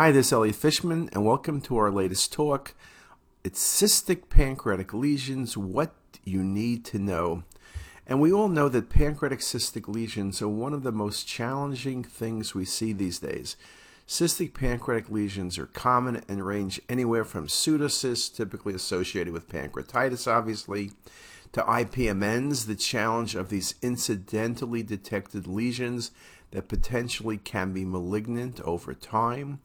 Hi, this is Elliot Fishman, and welcome to our latest talk. It's cystic pancreatic lesions, what you need to know. And we all know that pancreatic cystic lesions are one of the most challenging things we see these days. Cystic pancreatic lesions are common and range anywhere from pseudocysts, typically associated with pancreatitis, obviously, to IPMNs, the challenge of these incidentally detected lesions that potentially can be malignant over time,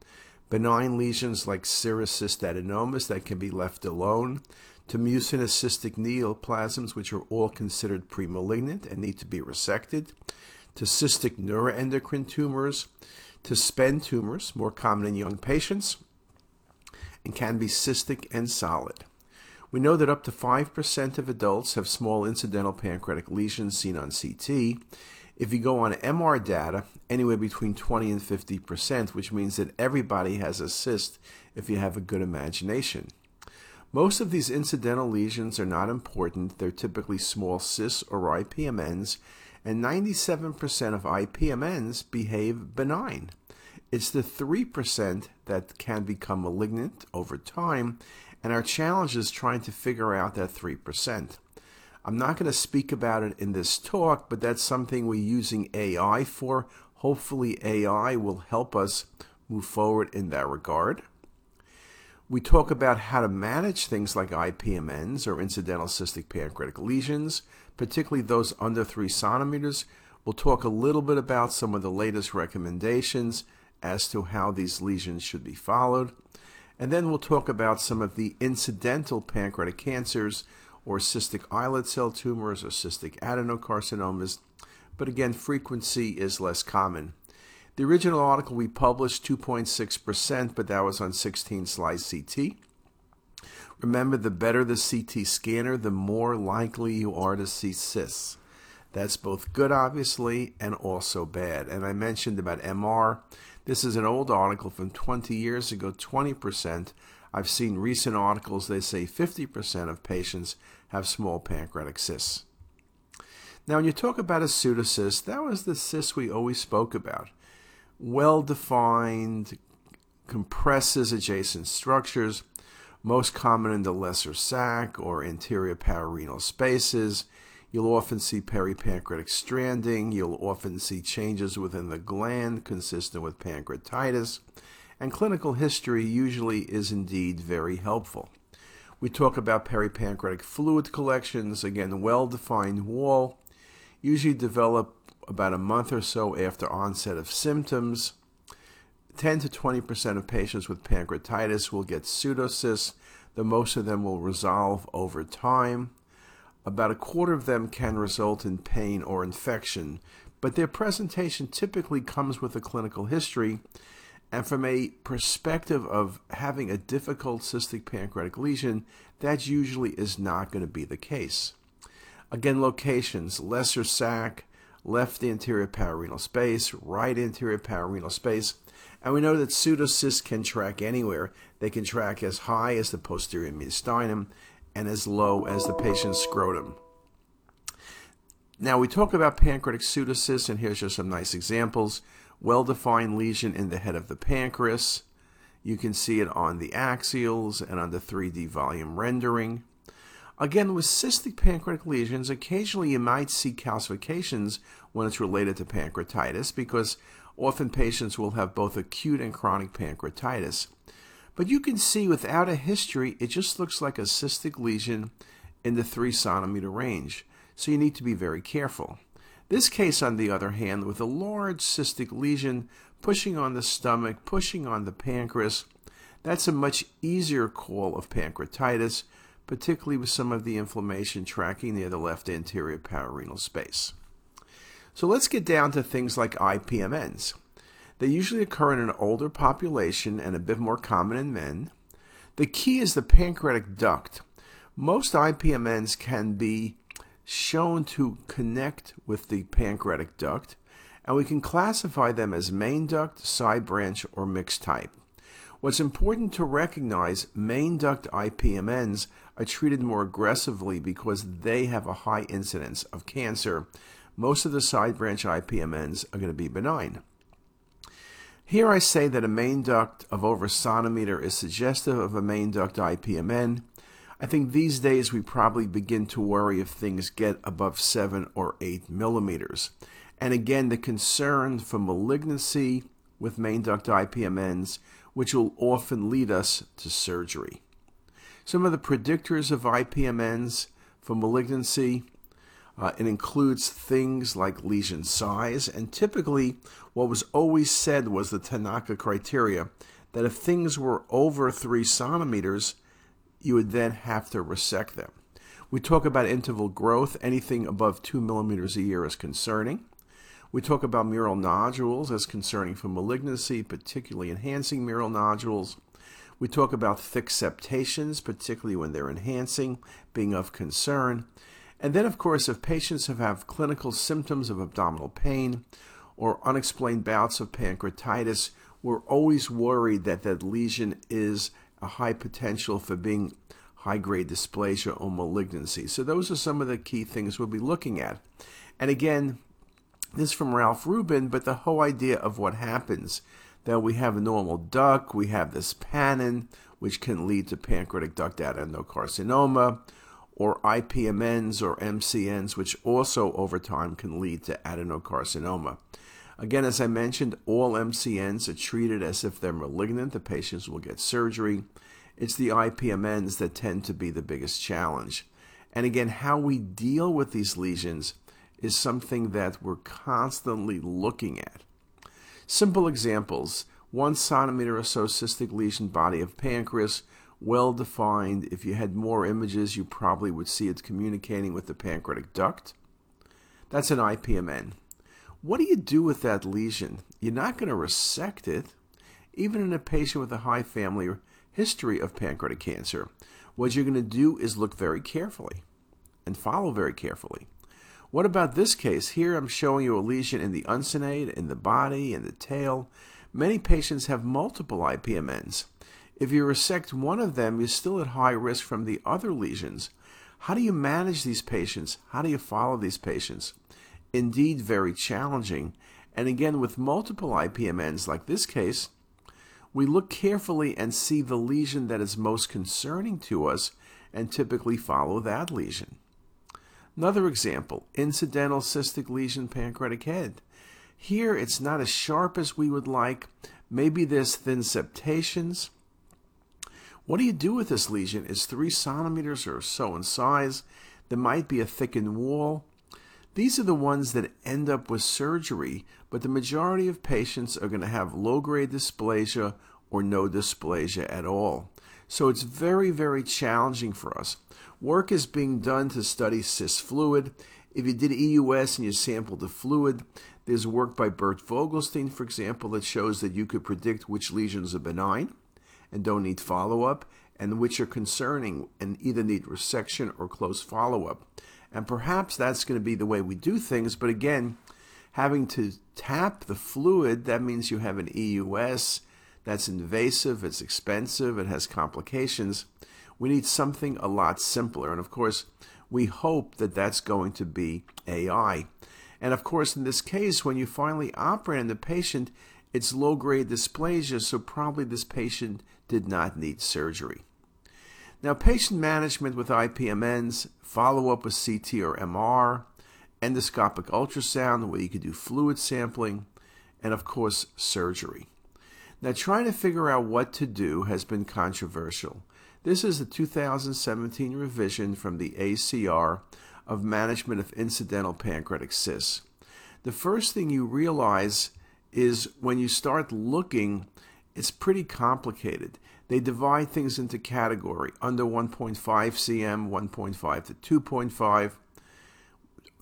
benign lesions like serous cystadenomas that can be left alone, to mucinous cystic neoplasms, which are all considered premalignant and need to be resected, to cystic neuroendocrine tumors, to SPEN tumors, more common in young patients, and can be cystic and solid. We know that up to 5% of adults have small incidental pancreatic lesions seen on CT. If you go on MR data, anywhere between 20 and 50%, which means that everybody has a cyst if you have a good imagination. Most of these incidental lesions are not important. They're typically small cysts or IPMNs, and 97% of IPMNs behave benign. It's the 3% that can become malignant over time, and our challenge is trying to figure out that 3%. I'm not going to speak about it in this talk, but that's something we're using AI for. Hopefully, AI will help us move forward in that regard. We talk about how to manage things like IPMNs or incidental cystic pancreatic lesions, particularly those under 3 centimeters. We'll talk a little bit about some of the latest recommendations as to how these lesions should be followed. And then we'll talk about some of the incidental pancreatic cancers or cystic islet cell tumors or cystic adenocarcinomas, but again, frequency is less common. The original article we published 2.6%, but that was on 16 slice CT. Remember, the better the CT scanner, the more likely you are to see cysts. That's both good, obviously, and also bad. And I mentioned about MR. This is an old article from 20 years ago, 20%. I've seen recent articles, they say 50% of patients have small pancreatic cysts. Now, when you talk about a pseudocyst, that was the cyst we always spoke about. Well defined, compresses adjacent structures, most common in the lesser sac or anterior pararenal spaces. You'll often see peripancreatic stranding. You'll often see changes within the gland consistent with pancreatitis and clinical history usually is indeed very helpful. We talk about peripancreatic fluid collections, again, well defined wall, usually develop about a month or so after onset of symptoms. 10 to 20% of patients with pancreatitis will get pseudocysts, The most of them will resolve over time. About a quarter of them can result in pain or infection, but their presentation typically comes with a clinical history and from a perspective of having a difficult cystic pancreatic lesion, that usually is not going to be the case. Again, locations lesser sac, left anterior pararenal space, right anterior pararenal space. And we know that pseudocysts can track anywhere. They can track as high as the posterior mediastinum and as low as the patient's scrotum. Now, we talk about pancreatic pseudocysts, and here's just some nice examples well-defined lesion in the head of the pancreas. You can see it on the axials and on the 3D volume rendering. Again, with cystic pancreatic lesions, occasionally you might see calcifications when it's related to pancreatitis because often patients will have both acute and chronic pancreatitis. But you can see without a history, it just looks like a cystic lesion in the 3 centimeter range. So you need to be very careful. This case, on the other hand, with a large cystic lesion pushing on the stomach, pushing on the pancreas, that's a much easier call of pancreatitis, particularly with some of the inflammation tracking near the left anterior pararenal space. So let's get down to things like IPMNs. They usually occur in an older population and a bit more common in men. The key is the pancreatic duct. Most IPMNs can be shown to connect with the pancreatic duct, and we can classify them as main duct, side branch, or mixed type. What's important to recognize, main duct IPMNs are treated more aggressively because they have a high incidence of cancer. Most of the side branch IPMNs are going to be benign. Here I say that a main duct of over a centimeter is suggestive of a main duct IPMN. I think these days we probably begin to worry if things get above 7 or 8 millimeters. And again, the concern for malignancy with main duct IPMNs, which will often lead us to surgery. Some of the predictors of IPMNs for malignancy uh, it includes things like lesion size, and typically, what was always said was the Tanaka criteria that if things were over three centimeters, you would then have to resect them. We talk about interval growth, anything above two millimeters a year is concerning. We talk about mural nodules as concerning for malignancy, particularly enhancing mural nodules. We talk about thick septations, particularly when they're enhancing, being of concern. And then, of course, if patients have, have clinical symptoms of abdominal pain or unexplained bouts of pancreatitis, we're always worried that that lesion is a high potential for being high grade dysplasia or malignancy. So, those are some of the key things we'll be looking at. And again, this from Ralph Hruban, but the whole idea of what happens that we have a normal duct, we have this PanIN, which can lead to pancreatic duct adenocarcinoma, or IPMNs or MCNs, which also over time can lead to adenocarcinoma. Again, as I mentioned, all MCNs are treated as if they're malignant. The patients will get surgery. It's the IPMNs that tend to be the biggest challenge. And again, how we deal with these lesions is something that we're constantly looking at. Simple examples one centimeter or so cystic lesion body of pancreas well defined. If you had more images, you probably would see it communicating with the pancreatic duct. That's an IPMN. What do you do with that lesion? You're not going to resect it, even in a patient with a high family history of pancreatic cancer. What you're going to do is look very carefully and follow very carefully. What about this case? Here I'm showing you a lesion in the uncinate, in the body, in the tail. Many patients have multiple IPMNs. If you resect one of them, you're still at high risk from the other lesions. How do you manage these patients? How do you follow these patients? Indeed, very challenging. And again, with multiple IPMNs like this case, we look carefully and see the lesion that is most concerning to us and typically follow that lesion. Another example, incidental cystic lesion pancreatic head. Here it's not as sharp as we would like. Maybe there's thin septations. What do you do with this lesion? It's three centimeters or so in size. There might be a thickened wall. These are the ones that end up with surgery, but the majority of patients are going to have low grade dysplasia or no dysplasia at all. So it's very, very challenging for us. Work is being done to study cyst fluid. If you did EUS and you sampled the fluid, there's work by Bert Vogelstein, for example, that shows that you could predict which lesions are benign and don't need follow up, and which are concerning and either need resection or close follow up. And perhaps that's going to be the way we do things, but again, having to tap the fluid, that means you have an EUS that's invasive, it's expensive, it has complications. We need something a lot simpler. And of course, we hope that that's going to be AI. And of course, in this case, when you finally operate on the patient, it's low grade dysplasia, so probably this patient did not need surgery. Now, patient management with IPMNs, follow up with CT or MR, endoscopic ultrasound, where you could do fluid sampling, and of course, surgery. Now, trying to figure out what to do has been controversial. This is the 2017 revision from the ACR of Management of Incidental Pancreatic Cysts. The first thing you realize is when you start looking, it's pretty complicated. They divide things into category under 1.5 cm, 1.5 to 2.5,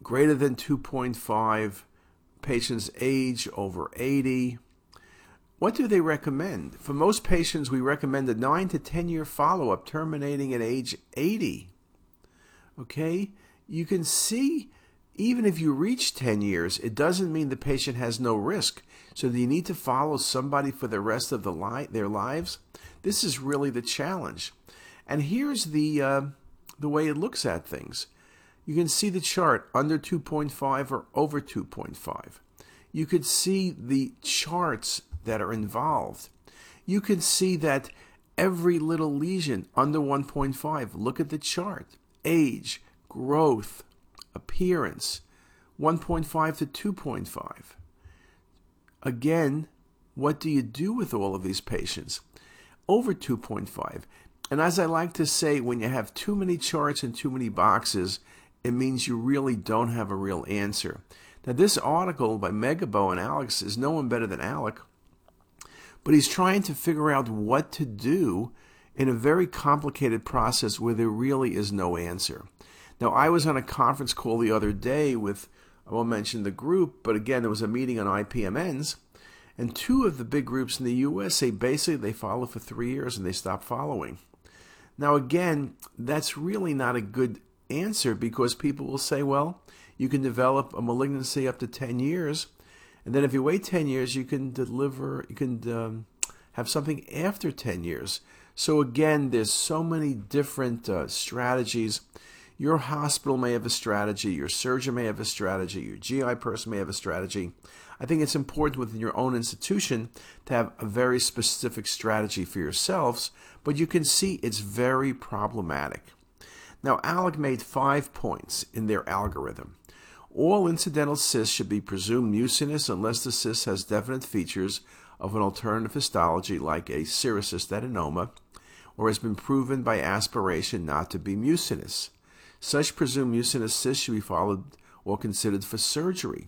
greater than 2.5, patient's age over 80. What do they recommend? For most patients, we recommend a 9 to 10 year follow up terminating at age 80. Okay? You can see even if you reach 10 years, it doesn't mean the patient has no risk. So do you need to follow somebody for the rest of the li- their lives? This is really the challenge. And here's the uh, the way it looks at things. You can see the chart under 2.5 or over 2.5. You could see the charts that are involved. You can see that every little lesion under 1.5, look at the chart, age, growth, appearance, 1.5 to 2.5. Again, what do you do with all of these patients? Over 2.5. And as I like to say, when you have too many charts and too many boxes, it means you really don't have a real answer. Now, this article by Megibow and Alex is no one better than Alec, but he's trying to figure out what to do in a very complicated process where there really is no answer. Now, I was on a conference call the other day with, I won't mention the group, but again, there was a meeting on IPMNs, and two of the big groups in the U.S. say basically they follow for three years and they stop following. Now, again, that's really not a good answer because people will say, well, you can develop a malignancy up to 10 years. And then if you wait 10 years, you can deliver, you can um, have something after 10 years. So again, there's so many different uh, strategies. Your hospital may have a strategy, your surgeon may have a strategy, your GI person may have a strategy. I think it's important within your own institution to have a very specific strategy for yourselves, but you can see it's very problematic. Now, Alec made five points in their algorithm. All incidental cysts should be presumed mucinous unless the cyst has definite features of an alternative histology like a serous adenoma or has been proven by aspiration not to be mucinous. Such presumed mucinous cysts should be followed or considered for surgery.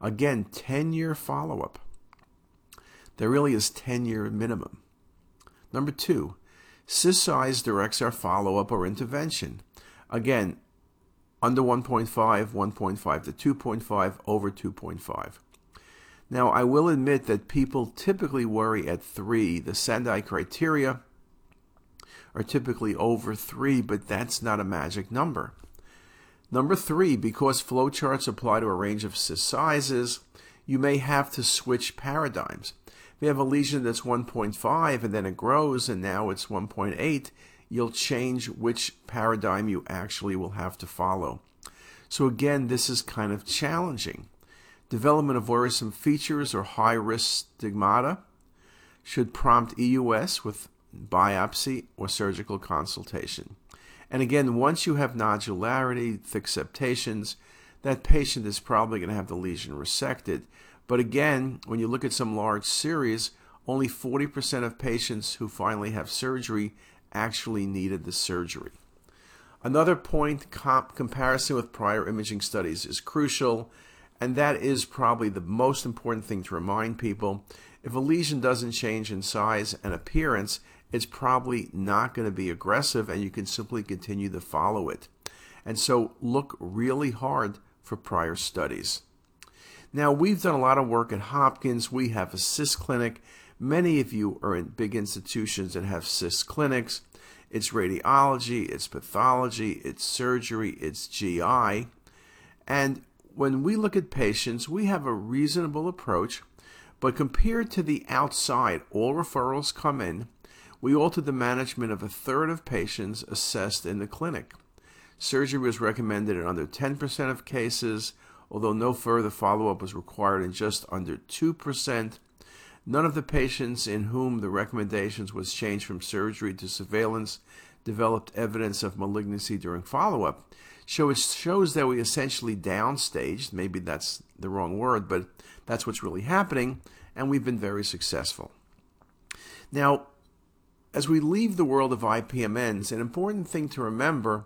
Again, 10 year follow up. There really is 10 year minimum. Number two, size directs our follow up or intervention. Again, under 1.5, 1.5 to 2.5, over 2.5. Now, I will admit that people typically worry at 3. The Sendai criteria are typically over 3, but that's not a magic number. Number 3, because flowcharts apply to a range of sizes, you may have to switch paradigms. If you have a lesion that's 1.5 and then it grows and now it's 1.8, you'll change which paradigm you actually will have to follow. So again, this is kind of challenging. Development of worrisome features or high-risk stigmata should prompt EUS with biopsy or surgical consultation. And again, once you have nodularity, thick septations, that patient is probably going to have the lesion resected. But again, when you look at some large series, only 40% of patients who finally have surgery actually needed the surgery. Another point, comp comparison with prior imaging studies is crucial, and that is probably the most important thing to remind people. If a lesion doesn't change in size and appearance, it's probably not going to be aggressive and you can simply continue to follow it. And so look really hard for prior studies. Now, we've done a lot of work at Hopkins. We have a cyst clinic Many of you are in big institutions that have cyst clinics. It's radiology, it's pathology, it's surgery, it's GI. And when we look at patients, we have a reasonable approach, but compared to the outside, all referrals come in. We altered the management of a third of patients assessed in the clinic. Surgery was recommended in under 10% of cases, although no further follow up was required in just under 2%. None of the patients in whom the recommendations was changed from surgery to surveillance developed evidence of malignancy during follow-up. So it shows that we essentially downstaged, maybe that's the wrong word, but that's what's really happening, and we've been very successful. Now, as we leave the world of IPMNs, an important thing to remember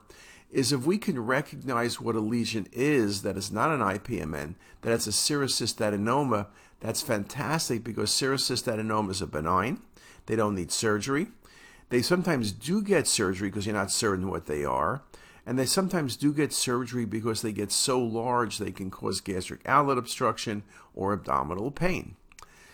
is if we can recognize what a lesion is that is not an IPMN, that it's a serous cystadenoma, that's fantastic because serous cystadenomas are benign. They don't need surgery. They sometimes do get surgery because you're not certain what they are. And they sometimes do get surgery because they get so large they can cause gastric outlet obstruction or abdominal pain.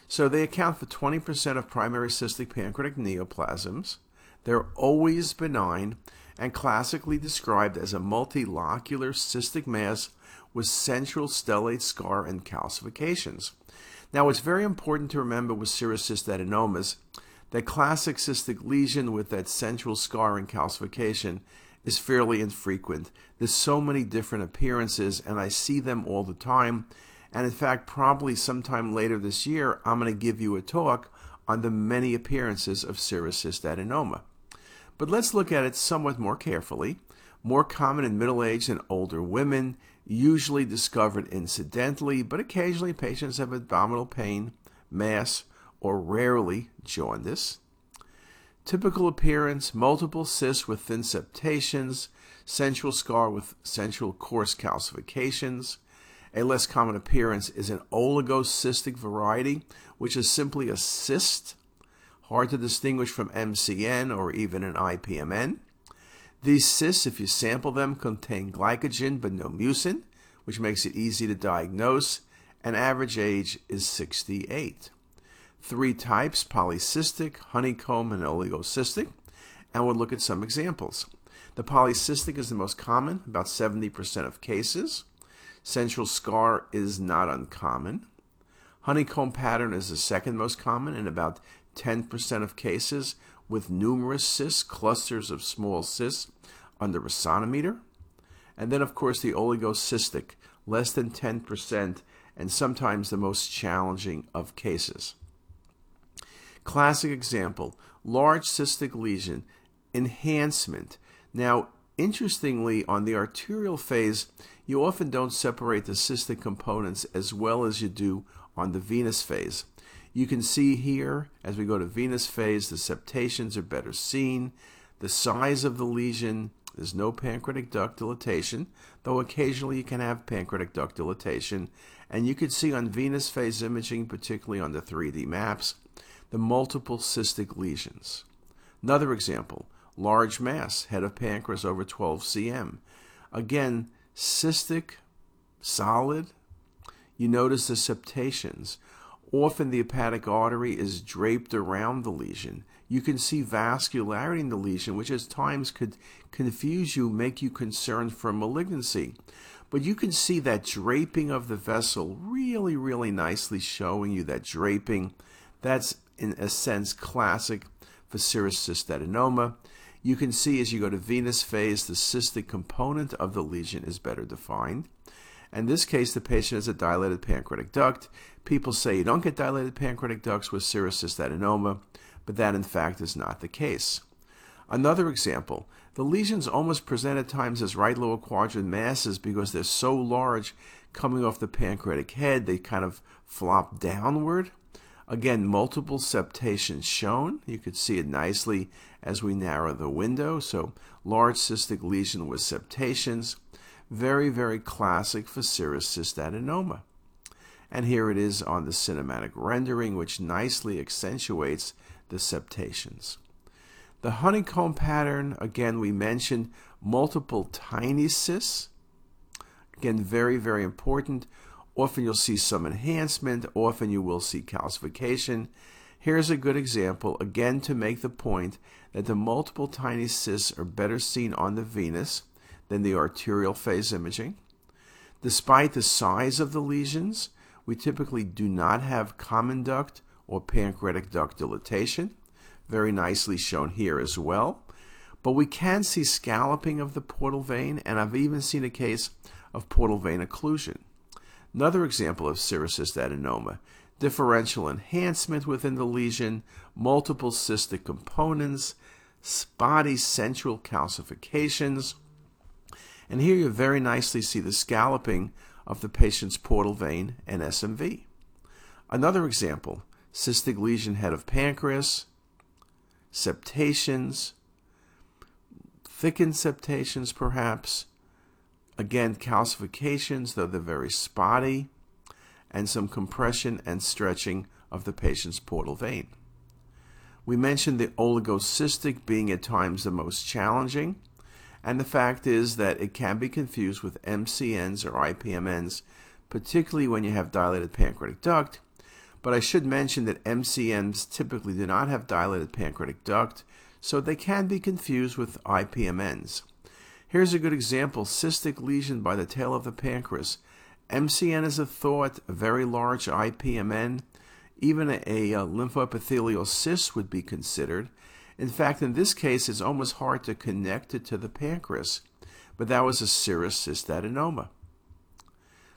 So they account for 20% of primary cystic pancreatic neoplasms. They're always benign and classically described as a multilocular cystic mass with central stellate scar and calcifications. Now, it's very important to remember with serous cystadenomas that classic cystic lesion with that central scar and calcification is fairly infrequent. There's so many different appearances, and I see them all the time. And in fact, probably sometime later this year, I'm going to give you a talk on the many appearances of serous cystadenoma. But let's look at it somewhat more carefully. More common in middle aged and older women, usually discovered incidentally, but occasionally patients have abdominal pain, mass, or rarely jaundice. Typical appearance multiple cysts with thin septations, central scar with central coarse calcifications. A less common appearance is an oligocystic variety, which is simply a cyst, hard to distinguish from MCN or even an IPMN. These cysts, if you sample them, contain glycogen but no mucin, which makes it easy to diagnose, and average age is 68. Three types, polycystic, honeycomb, and oligocystic, and we'll look at some examples. The polycystic is the most common, about 70% of cases. Central scar is not uncommon. Honeycomb pattern is the second most common in about 10% of cases, with numerous cysts, clusters of small cysts under a centimeter. And then, of course, the oligocystic, less than 10%, and sometimes the most challenging of cases. Classic example large cystic lesion, enhancement. Now, interestingly, on the arterial phase, you often don't separate the cystic components as well as you do on the venous phase. You can see here, as we go to venous phase, the septations are better seen. The size of the lesion, there's no pancreatic duct dilatation, though occasionally you can have pancreatic duct dilatation. And you can see on venous phase imaging, particularly on the 3D maps, the multiple cystic lesions. Another example, large mass, head of pancreas over 12 cm. Again, cystic, solid. You notice the septations. Often the hepatic artery is draped around the lesion. You can see vascularity in the lesion, which at times could confuse you, make you concerned for malignancy. But you can see that draping of the vessel really, really nicely showing you that draping. That's, in a sense, classic for serous cystadenoma. You can see as you go to venous phase, the cystic component of the lesion is better defined. In this case, the patient has a dilated pancreatic duct. People say you don't get dilated pancreatic ducts with serous cystadenoma, but that in fact is not the case. Another example, the lesions almost present at times as right lower quadrant masses because they're so large coming off the pancreatic head, they kind of flop downward. Again, multiple septations shown. You could see it nicely as we narrow the window. So large cystic lesion with septations. Very, very classic for serous cystadenoma. And here it is on the cinematic rendering, which nicely accentuates the septations. The honeycomb pattern, again, we mentioned multiple tiny cysts. Again, very, very important. Often you'll see some enhancement, often you will see calcification. Here's a good example, again to make the point that the multiple tiny cysts are better seen on the venous than the arterial phase imaging. Despite the size of the lesions, we typically do not have common duct or pancreatic duct dilatation, very nicely shown here as well. But we can see scalloping of the portal vein, and I've even seen a case of portal vein occlusion. Another example of serous cystadenoma, differential enhancement within the lesion, multiple cystic components, spotty central calcifications. And here you very nicely see the scalloping of the patient's portal vein and SMV. Another example, cystic lesion head of pancreas, septations, thickened septations perhaps, Again, calcifications, though they're very spotty, and some compression and stretching of the patient's portal vein. We mentioned the oligocystic being at times the most challenging, and the fact is that it can be confused with MCNs or IPMNs, particularly when you have dilated pancreatic duct. But I should mention that MCNs typically do not have dilated pancreatic duct, so they can be confused with IPMNs. Here's a good example cystic lesion by the tail of the pancreas. MCN is a thought, a very large IPMN. Even a, a uh, lymphoepithelial cyst would be considered. In fact, in this case, it's almost hard to connect it to the pancreas, but that was a serous cystadenoma.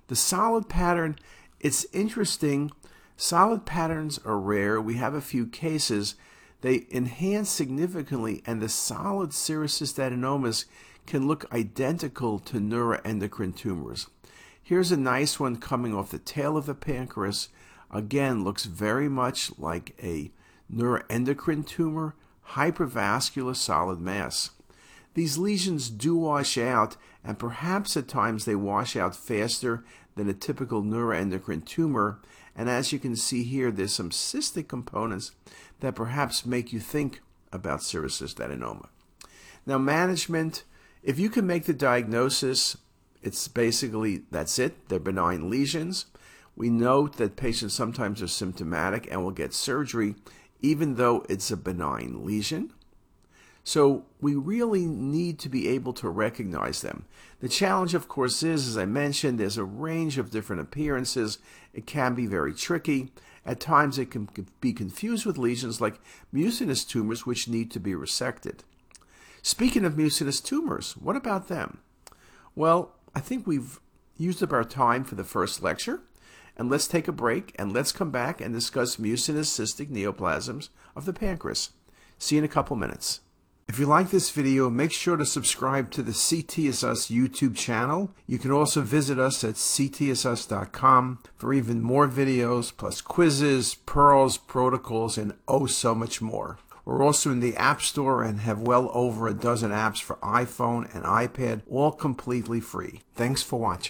The solid pattern It's interesting. Solid patterns are rare. We have a few cases. They enhance significantly, and the solid serous adenomas can look identical to neuroendocrine tumors. Here's a nice one coming off the tail of the pancreas. Again, looks very much like a neuroendocrine tumor, hypervascular solid mass. These lesions do wash out, and perhaps at times they wash out faster than a typical neuroendocrine tumor. And as you can see here, there's some cystic components that perhaps make you think about serous adenoma. Now, management, if you can make the diagnosis, it's basically that's it. They're benign lesions. We note that patients sometimes are symptomatic and will get surgery even though it's a benign lesion. So we really need to be able to recognize them. The challenge, of course, is, as I mentioned, there's a range of different appearances. It can be very tricky. At times it can be confused with lesions like mucinous tumors, which need to be resected. Speaking of mucinous tumors, what about them? Well, I think we've used up our time for the first lecture. And let's take a break and let's come back and discuss mucinous cystic neoplasms of the pancreas. See you in a couple minutes. If you like this video, make sure to subscribe to the CTisus YouTube channel. You can also visit us at ctisus.com for even more videos, plus quizzes, pearls, protocols, and oh so much more. We're also in the App Store and have well over a dozen apps for iPhone and iPad, all completely free. Thanks for watching.